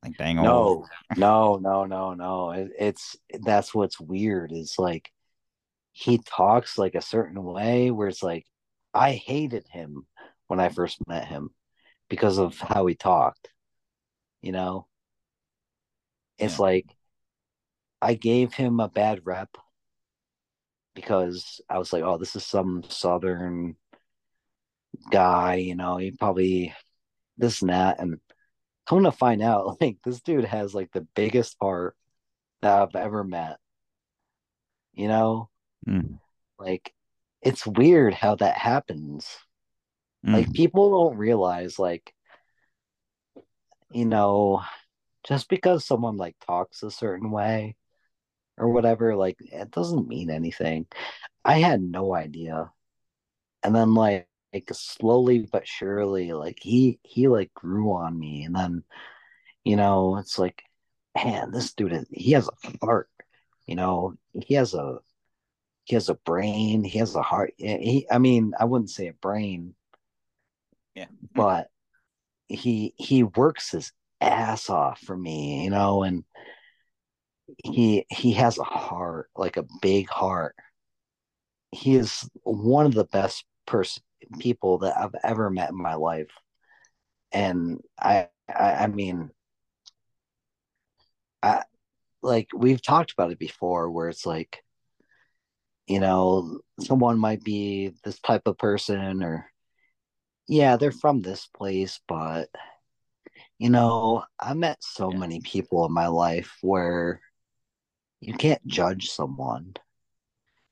Like dang no, no, no, no, no. It, it's that's what's weird. Is like he talks like a certain way where it's like I hated him when I first met him because of how he talked. You know, it's yeah. like I gave him a bad rep because I was like, oh, this is some southern guy, you know, he probably this and that. And come to find out, like this dude has like the biggest heart that I've ever met. You know, Mm, like it's weird how that happens. Like mm, people don't realize, like, you know, just because someone like talks a certain way or whatever, like it doesn't mean anything. I had no idea. And then like, like slowly but surely, like he he like grew on me. And then, you know, it's like, man, this dude is, he has a heart, you know, he has a he has a brain, he has a heart. He I mean, I wouldn't say a brain, yeah. but he he works his ass off for me, you know, and he he has a heart, like a big heart. He is one of the best person people that I've ever met in my life. And I I, I mean I like we've talked about it before where it's like, you know, someone might be this type of person or yeah, they're from this place, but you know, I met so Yeah. many people in my life where you can't judge someone.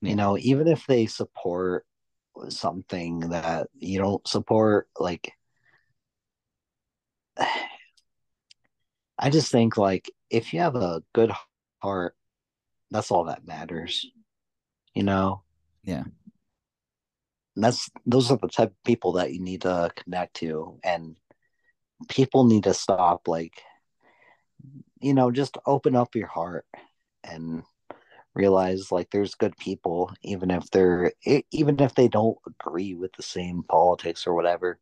You know, even if they support something that you don't support, like I just think like if you have a good heart, that's all that matters. You know, Yeah. and that's those are the type of people that you need to connect to, and people need to stop like you know just open up your heart and realize like there's good people even if they're even if they don't agree with the same politics or whatever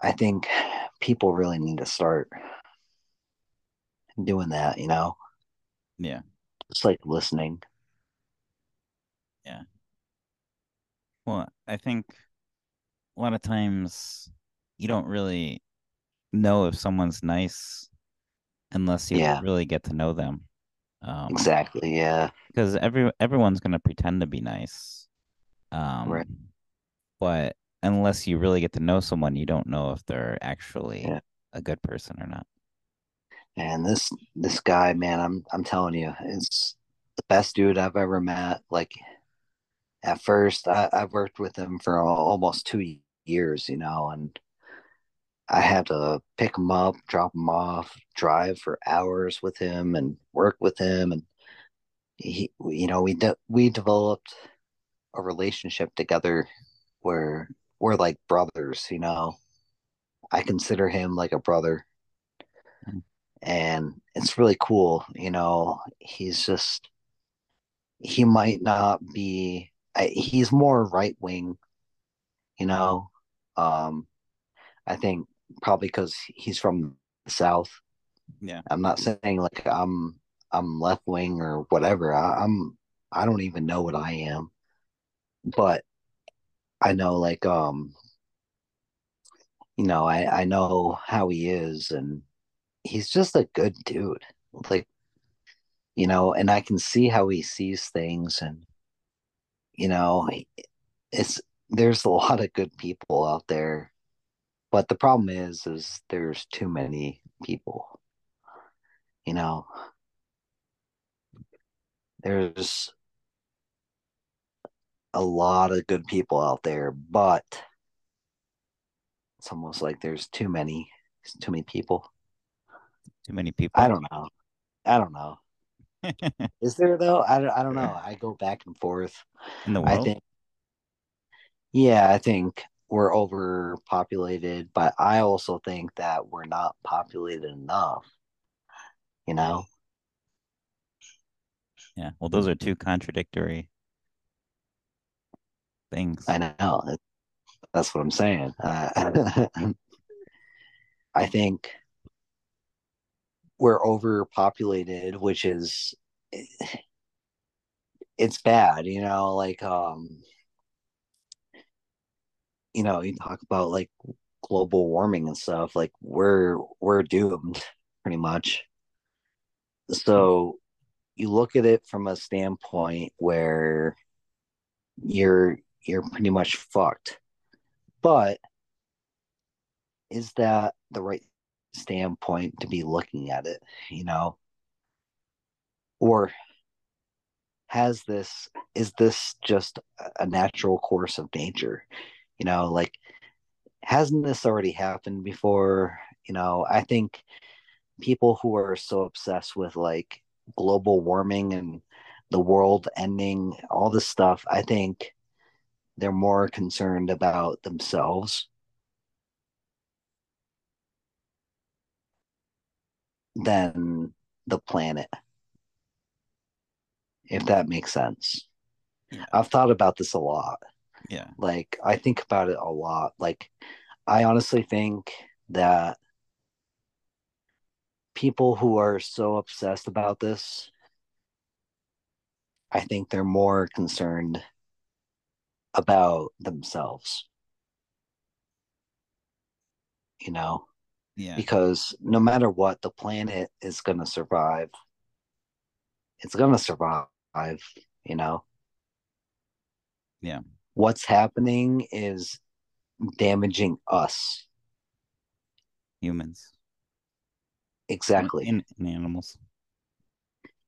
i think people really need to start doing that you know Yeah. just like listening Yeah. Well, I think a lot of times you don't really know if someone's nice unless you yeah really get to know them. Um, exactly yeah because every everyone's gonna pretend to be nice. right Um, but unless you really get to know someone, you don't know if they're yeah actually a good person or not. and this this guy man i'm i'm telling you is the best dude i've ever met like at first I, i've worked with him for almost two years you know and I had to pick him up, drop him off, drive for hours with him, and work with him. And he, you know, we de- we developed a relationship together where we're like brothers. You know, I consider him like a brother, Mm, and it's really cool. You know, he's just he might not be. I, he's more right wing. You know, um, I think probably because he's from the South Yeah. I'm not saying like I'm I'm left wing or whatever. I, I'm I don't even know what I am, but I know like um you know I I know how he is and he's just a good dude. Like you know, and I can see how he sees things and you know it's there's a lot of good people out there, but the problem is is there's too many people. You know, there's a lot of good people out there, but It's almost like there's too many, too many people. Too many people I don't know. I don't know. Is there though? I don't, I don't know. I go back and forth. in the I world. think, yeah, I think we're overpopulated, but I also think that we're not populated enough, you know? Yeah. Well, those are two contradictory things. I know. That's what I'm saying. Uh, I think we're overpopulated, which is, it's bad, you know? Like, um, you know, you talk about like global warming and stuff, like we're we're doomed pretty much. So you look at it from a standpoint where you're you're pretty much fucked. But is that the right standpoint to be looking at it, you know? Or has this, is this just a natural course of nature? You know, like, hasn't this already happened before? You know, I think people who are so obsessed with like global warming and the world ending, all this stuff, I think they're more concerned about themselves than the planet, if that makes sense. I've thought about this a lot. Yeah. Like, I think about it a lot. Like, I honestly think that people who are so obsessed about this, I think they're more concerned about themselves. You know, Yeah. because no matter what, the planet is going to survive. It's going to survive, you know. Yeah. What's happening is damaging us. Humans. Exactly. And, and animals.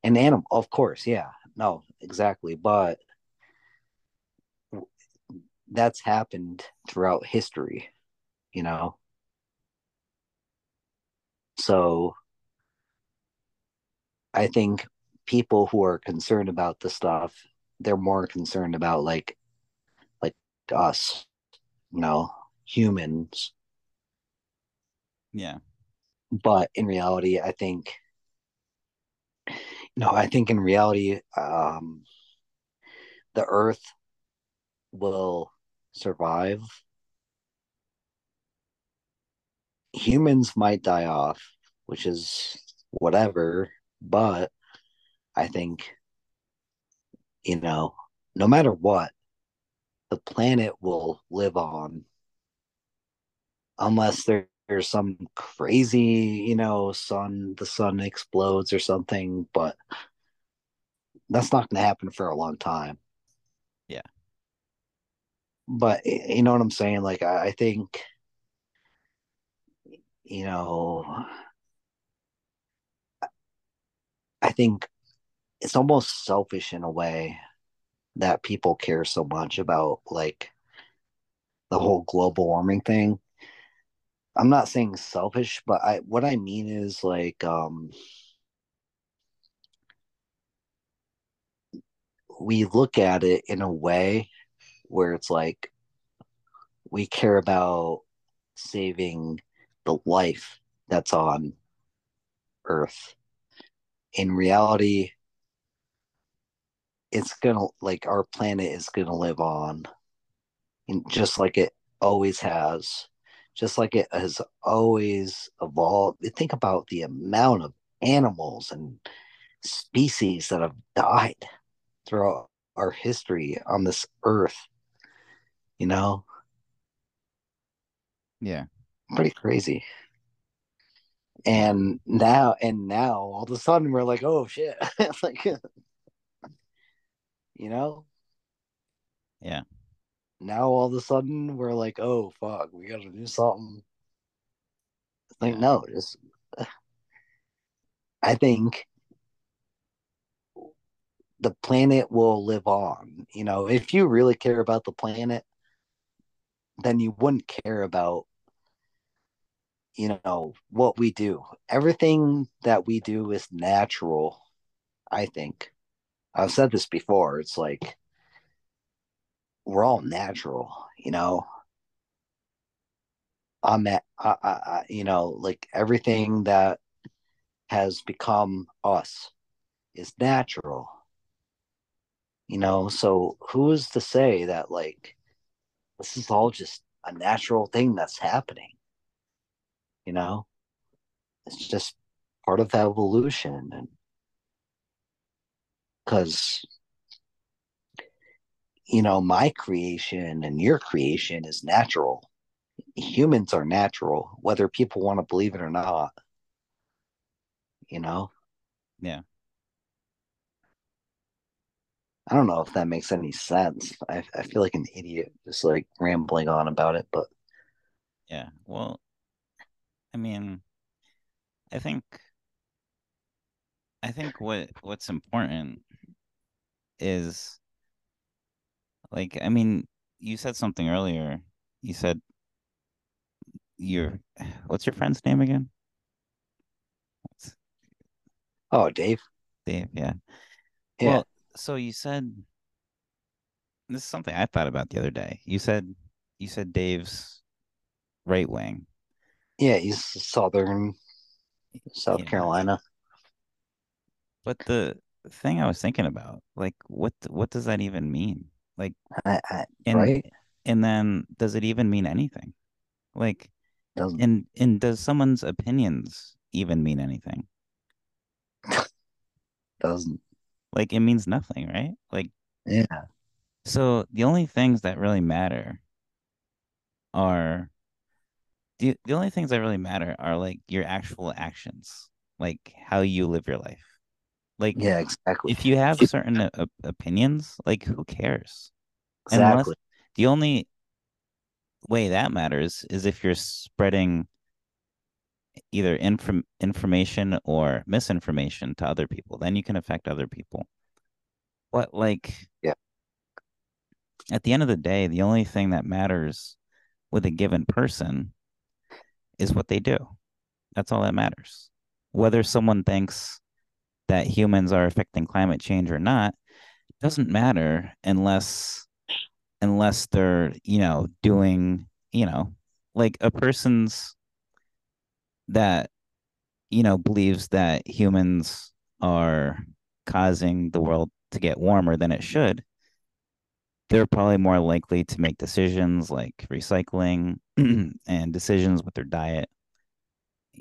An animal, of course, yeah. No, exactly. But that's happened throughout history, you know. So I think people who are concerned about the stuff, they're more concerned about like like us, you know, humans. Yeah. But in reality, I think no, I think in reality, um the earth will survive. Humans might die off, which is whatever, but I think, you know, no matter what, the planet will live on unless there, there's some crazy, you know, sun, the sun explodes or something, but that's not going to happen for a long time. Yeah. But you know what I'm saying? Like, I, I think, you know, I think it's almost selfish in a way that people care so much about like the whole global warming thing. I'm not saying selfish, but I what I mean is like um we look at it in a way where it's like we care about saving the life that's on earth. In reality, it's gonna like our planet is gonna live on. And just like it always has just like it has always evolved. Think about the amount of animals and species that have died throughout our history on this earth you know? Yeah. pretty crazy. And now and now all of a sudden we're like oh shit. Like you know? Yeah. now all of a sudden we're like oh fuck we gotta do something. It's like Yeah. no just i think the planet will live on you know? If you really care about the planet then you wouldn't care about you know what we do. Everything that we do is natural i think i've said this before it's like we're all natural you know? I'm at I, I, I, you know like everything that has become us is natural. You know so who's to say that like this is all just a natural thing that's happening? You know? It's just part of evolution and because you know my creation and your creation is natural humans are natural whether people want to believe it or not you know Yeah. i don't know if that makes any sense i, I feel like an idiot just like rambling on about it but Yeah. Well, I mean, I think I think what what's important is like I mean, you said something earlier. You said your what's your friend's name again? Oh, Dave. Dave, yeah. Yeah. Well, so you said this is something I thought about the other day. You said you said Dave's right wing. Yeah, he's Southern South Yeah. Carolina. But the thing I was thinking about, like what what does that even mean? Like I, I, and right? and then does it even mean anything? Like Doesn't and and does someone's opinions even mean anything? doesn't. Like it means nothing, right? Like Yeah. so the only things that really matter are the the only things that really matter are like your actual actions, like how you live your life. Like Yeah, exactly. if you have certain uh, opinions, like who cares? Unless Exactly. the only way that matters is if you're spreading either inform information or misinformation to other people, then you can affect other people. But like Yeah. at the end of the day, the only thing that matters with a given person is what they do. That's all that matters. Whether someone thinks that humans are affecting climate change or not doesn't matter unless unless they're, you know, doing, you know, like a person's that, you know, believes that humans are causing the world to get warmer than it should, they're probably more likely to make decisions like recycling and decisions with their diet.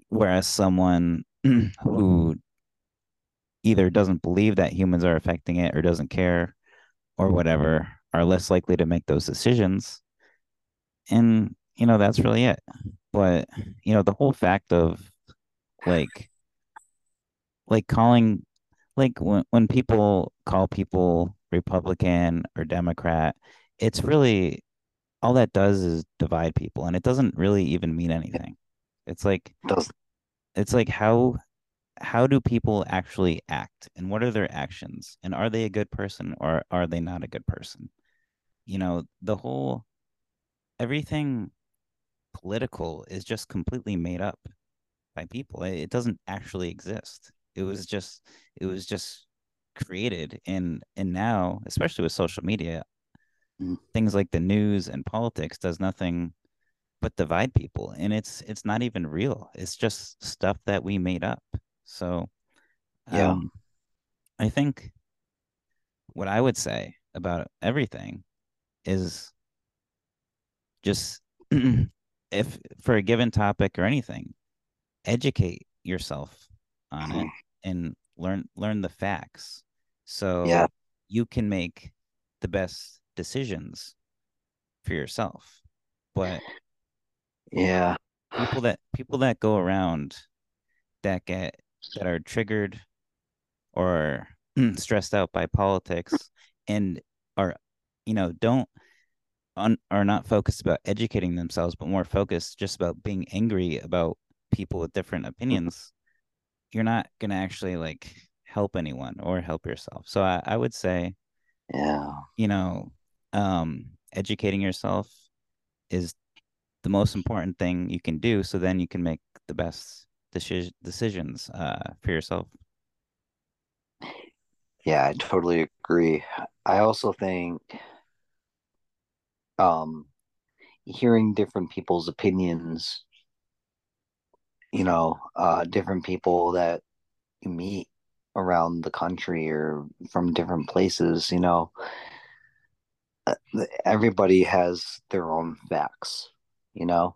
Whereas someone who either doesn't believe that humans are affecting it or doesn't care or whatever are less likely to make those decisions. And, you know, that's really it. But, you know, the whole fact of like, like calling, like when, when people call people Republican or Democrat, it's really all that does is divide people and it doesn't really even mean anything. It's like, it's like how how do people actually act and what are their actions and are they a good person or are they not a good person? You know the whole everything political is just completely made up by people. It doesn't actually exist. It was just it was just created and and now especially with social media Mm. things like the news and politics does nothing but divide people and it's it's not even real. It's just stuff that we made up so Yeah. um i think what i would say about everything is just if for a given topic or anything educate yourself on it and learn learn the facts so Yeah. you can make the best decisions for yourself but Yeah. people that people that go around that get that are triggered or stressed out by politics and are you know don't un, are not focused about educating themselves but more focused just about being angry about people with different opinions you're not going to actually like help anyone or help yourself so I, I would say Yeah. you know um educating yourself is the most important thing you can do so then you can make the best deci- decisions uh for yourself Yeah, I totally agree. I also think um hearing different people's opinions, you know, uh different people that you meet around the country or from different places, you know, uh, everybody has their own facts, you know?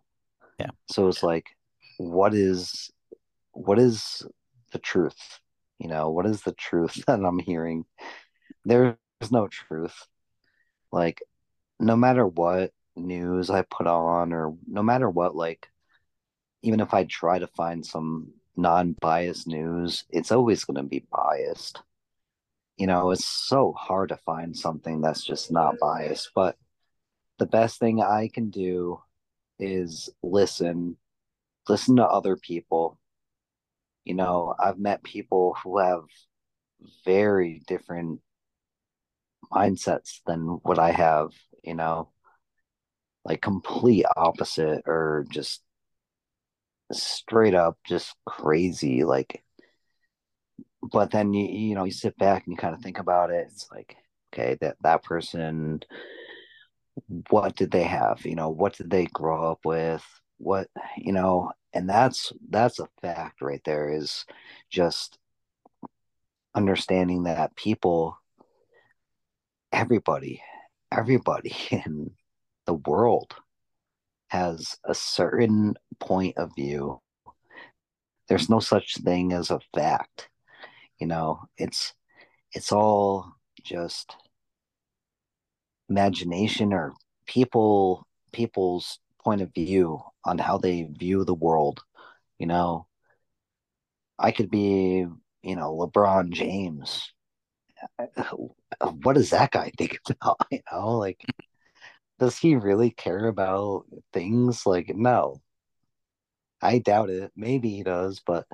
Yeah. So it's like what is what is the truth? You know, what is the truth that I'm hearing? There's no truth. Like no matter what news I put on or no matter what like even if I try to find some non-biased news, it's always going to be biased. You know, it's so hard to find something that's just not biased, but the best thing I can do is listen, listen to other people You know, I've met people who have very different mindsets than what I have, you know, like complete opposite or just straight up just crazy. Like, but then you, you know, you sit back and you kind of think about it. It's like, okay, that, that person, what did they have? You know, what did they grow up with? What, you know, and that's, that's a fact right there is just understanding that people everybody, everybody in the world has a certain point of view. There's no such thing as a fact. You know, it's it's all just imagination or people people's point of view on how they view the world. You know, I could be, you know, LeBron James. What does that guy think about? You know, like does he really care about things? Like, no, I doubt it. Maybe he does, but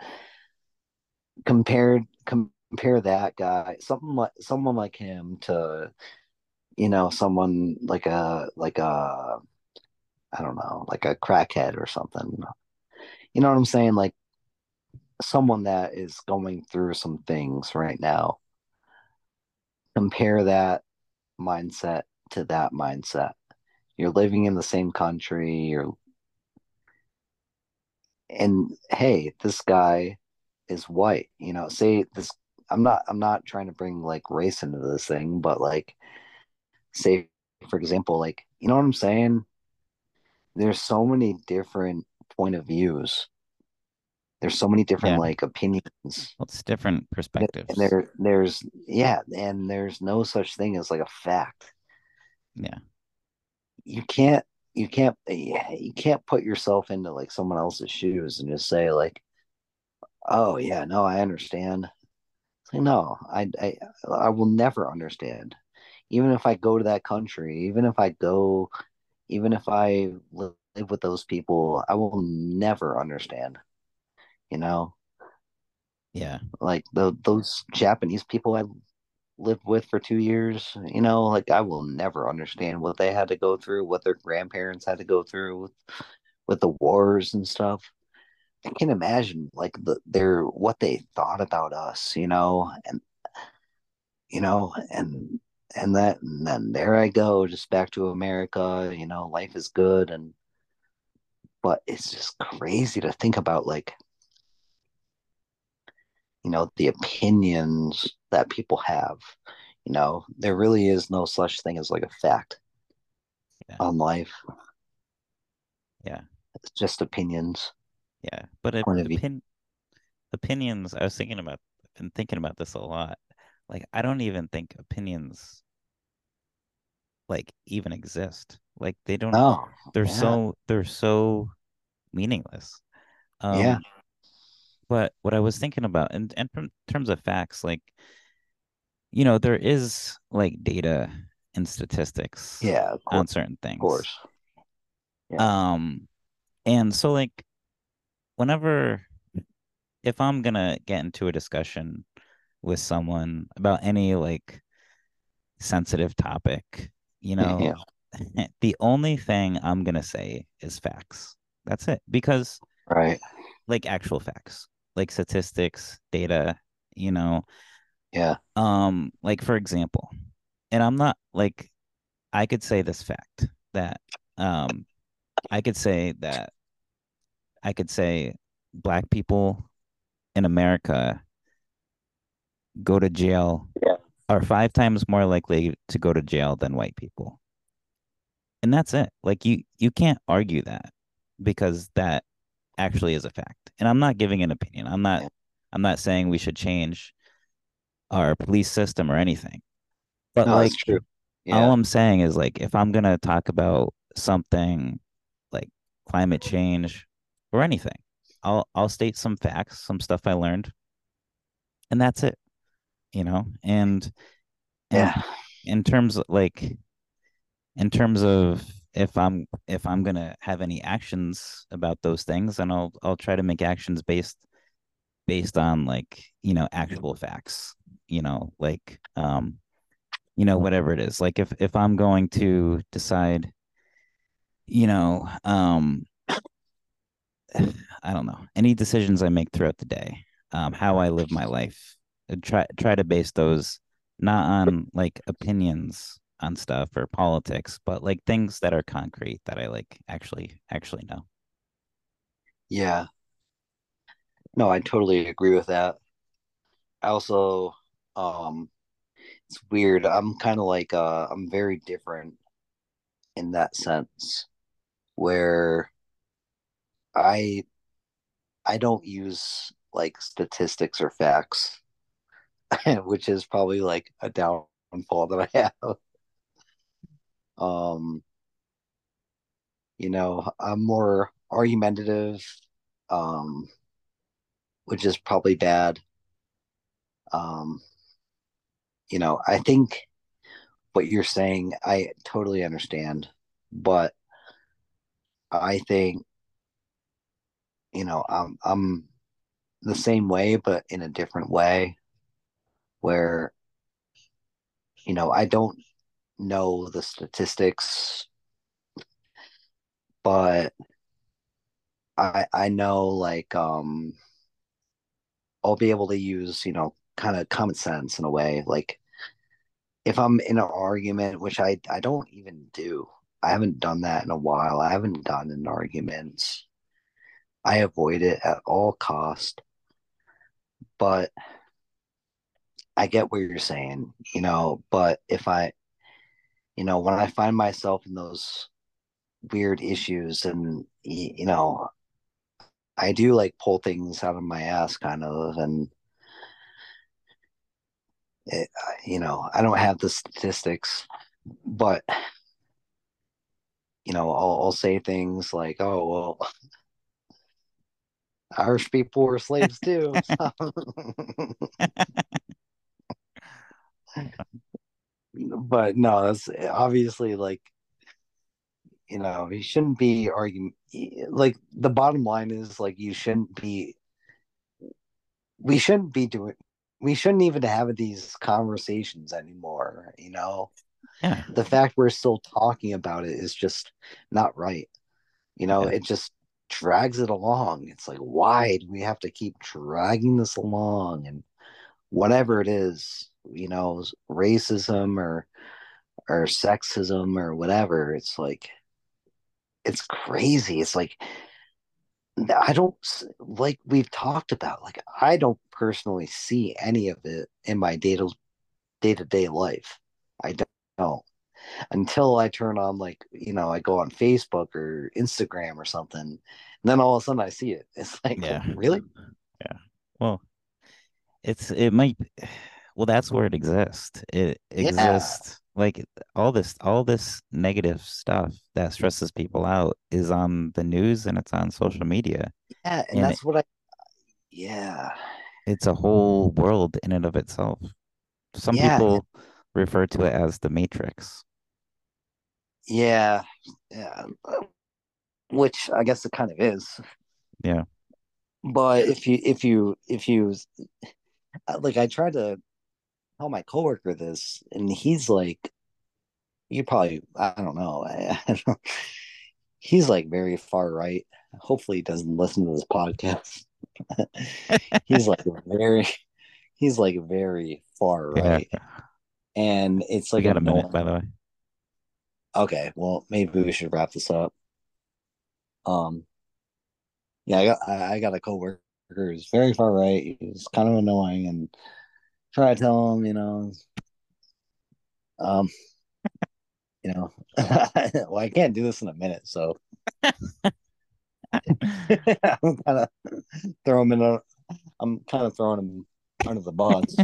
compared compare that guy, something like someone like him to, you know, someone like a like a I don't know, like a crackhead or something. You know what I'm saying? Like someone that is going through some things right now. Compare that mindset to that mindset. You're living in the same country, you're and hey, this guy is white. You know, say this. I'm not. I'm not trying to bring like race into this thing, but like, say for example, like you know what I'm saying. There's so many different point of views. There's so many different Yeah. like opinions, Well, it's different and perspectives. there there's yeah, and there's no such thing as like a fact. Yeah. You can't you can't you can't put yourself into like someone else's shoes and just say like, oh yeah, no, I understand. Like, no, I, I I will never understand. Even if I go to that country, even if I go, even if I live with those people, I will never understand. You know, Yeah. like the those Japanese people I lived with for two years. You know, like I will never understand what they had to go through, what their grandparents had to go through with with the wars and stuff. I can imagine like the their what they thought about us. You know, and you know, and and that and then there I go, just back to America, you know, life is good and but it's just crazy to think about like, you know, the opinions that people have. You know, there really is no such thing as like a fact Yeah. on life. Yeah. It's just opinions, Yeah. But it, point of view. opin opinions, I was thinking about, I've been thinking about this a lot. Like, I don't even think opinions like even exist. Like, they don't, Oh, they're yeah, so, they're so meaningless. yeah, Um, but what I was thinking about, and, and in terms of facts, like, you know, there is like data and statistics yeah, on certain things. of course. Yeah, Um, and so like whenever if I'm gonna get into a discussion with someone about any like sensitive topic, you yeah, know, the only thing I'm gonna say is facts. That's it. Because right. like actual facts, like statistics, data, you know, Yeah, um, like for example, and I'm not like I could say this fact that um I could say that I could say black people in America go to jail yeah. are five times more likely to go to jail than white people. And that's it. Like you you can't argue that because that actually is a fact. And I'm not giving an opinion. I'm not yeah. I'm not saying we should change our police system or anything. But No, that's like true. all I'm saying is like if I'm gonna talk about something like climate change or anything, I'll I'll state some facts, some stuff I learned, and that's it, you know? And yeah. in terms of like in terms of if I'm if I'm gonna have any actions about those things, and I'll I'll try to make actions based based on like you know actual facts you know like um you know whatever it is like if if i'm going to decide you know um i don't know any decisions i make throughout the day um how i live my life try try to base those not on like opinions on stuff or politics but like things that are concrete that i like actually actually know Yeah. No, I totally agree with that. I also um it's weird. I'm kind of like uh I'm very different in that sense where I I don't use like statistics or facts, which is probably like a downfall that I have. Um, you know, I'm more argumentative, um, which is probably bad. Um, you know, I think what you're saying, I totally understand, but I think, you know, I'm I'm the same way, but in a different way, where, you know, I don't know the statistics, but I I know like um I'll be able to use, you know, kind of common sense in a way. Like if I'm in an argument, which I I don't even do. I haven't done that in a while. I haven't gotten in arguments. I avoid it at all cost. But I get what you're saying, you know, but if I, you know, when I find myself in those weird issues and you know, I do like pull things out of my ass kind of and it, you know, I don't have the statistics, but you know, I'll, I'll say things like, "Oh, well, Irish people were slaves too." but no, that's obviously like you know, you shouldn't be arguing. Like the bottom line is like you shouldn't be. We shouldn't be doing. We shouldn't even have these conversations anymore. You know, yeah the fact we're still talking about it is just not right. You know, yeah it just drags it along. It's like, why do we have to keep dragging this along? And whatever it is, you know, racism or or sexism or whatever, it's like it's crazy. It's like I don't like we've talked about. Like I don't personally see any of it in my day to day to day life. I don't until I turn on like you know I go on Facebook or Instagram or something, and then all of a sudden I see it. It's like yeah really, yeah well it's it might well that's where it exists. It yeah, exists like all this all this negative stuff that stresses people out is on the news and it's on social media. Yeah, and and it, that's what I yeah. it's a whole world in and of itself. Some yeah people refer to it as the matrix. Yeah yeah, which I guess it kind of is. yeah. But if you if you if you like, I try to tell my coworker this, and he's like, you probably I don't know. I, I don't, he's like very far right. Hopefully, he doesn't listen to this podcast. he's like very he's like very far yeah right, and it's we like got a minute by the way Okay, well maybe we should wrap this up. Um, yeah, I got I, I got a coworker who's very far right. He's kind of annoying, and try to tell him, you know, um, you know, well, I can't do this in a minute, so I'm kind of throw him in a, I'm kind of throwing him under the bus.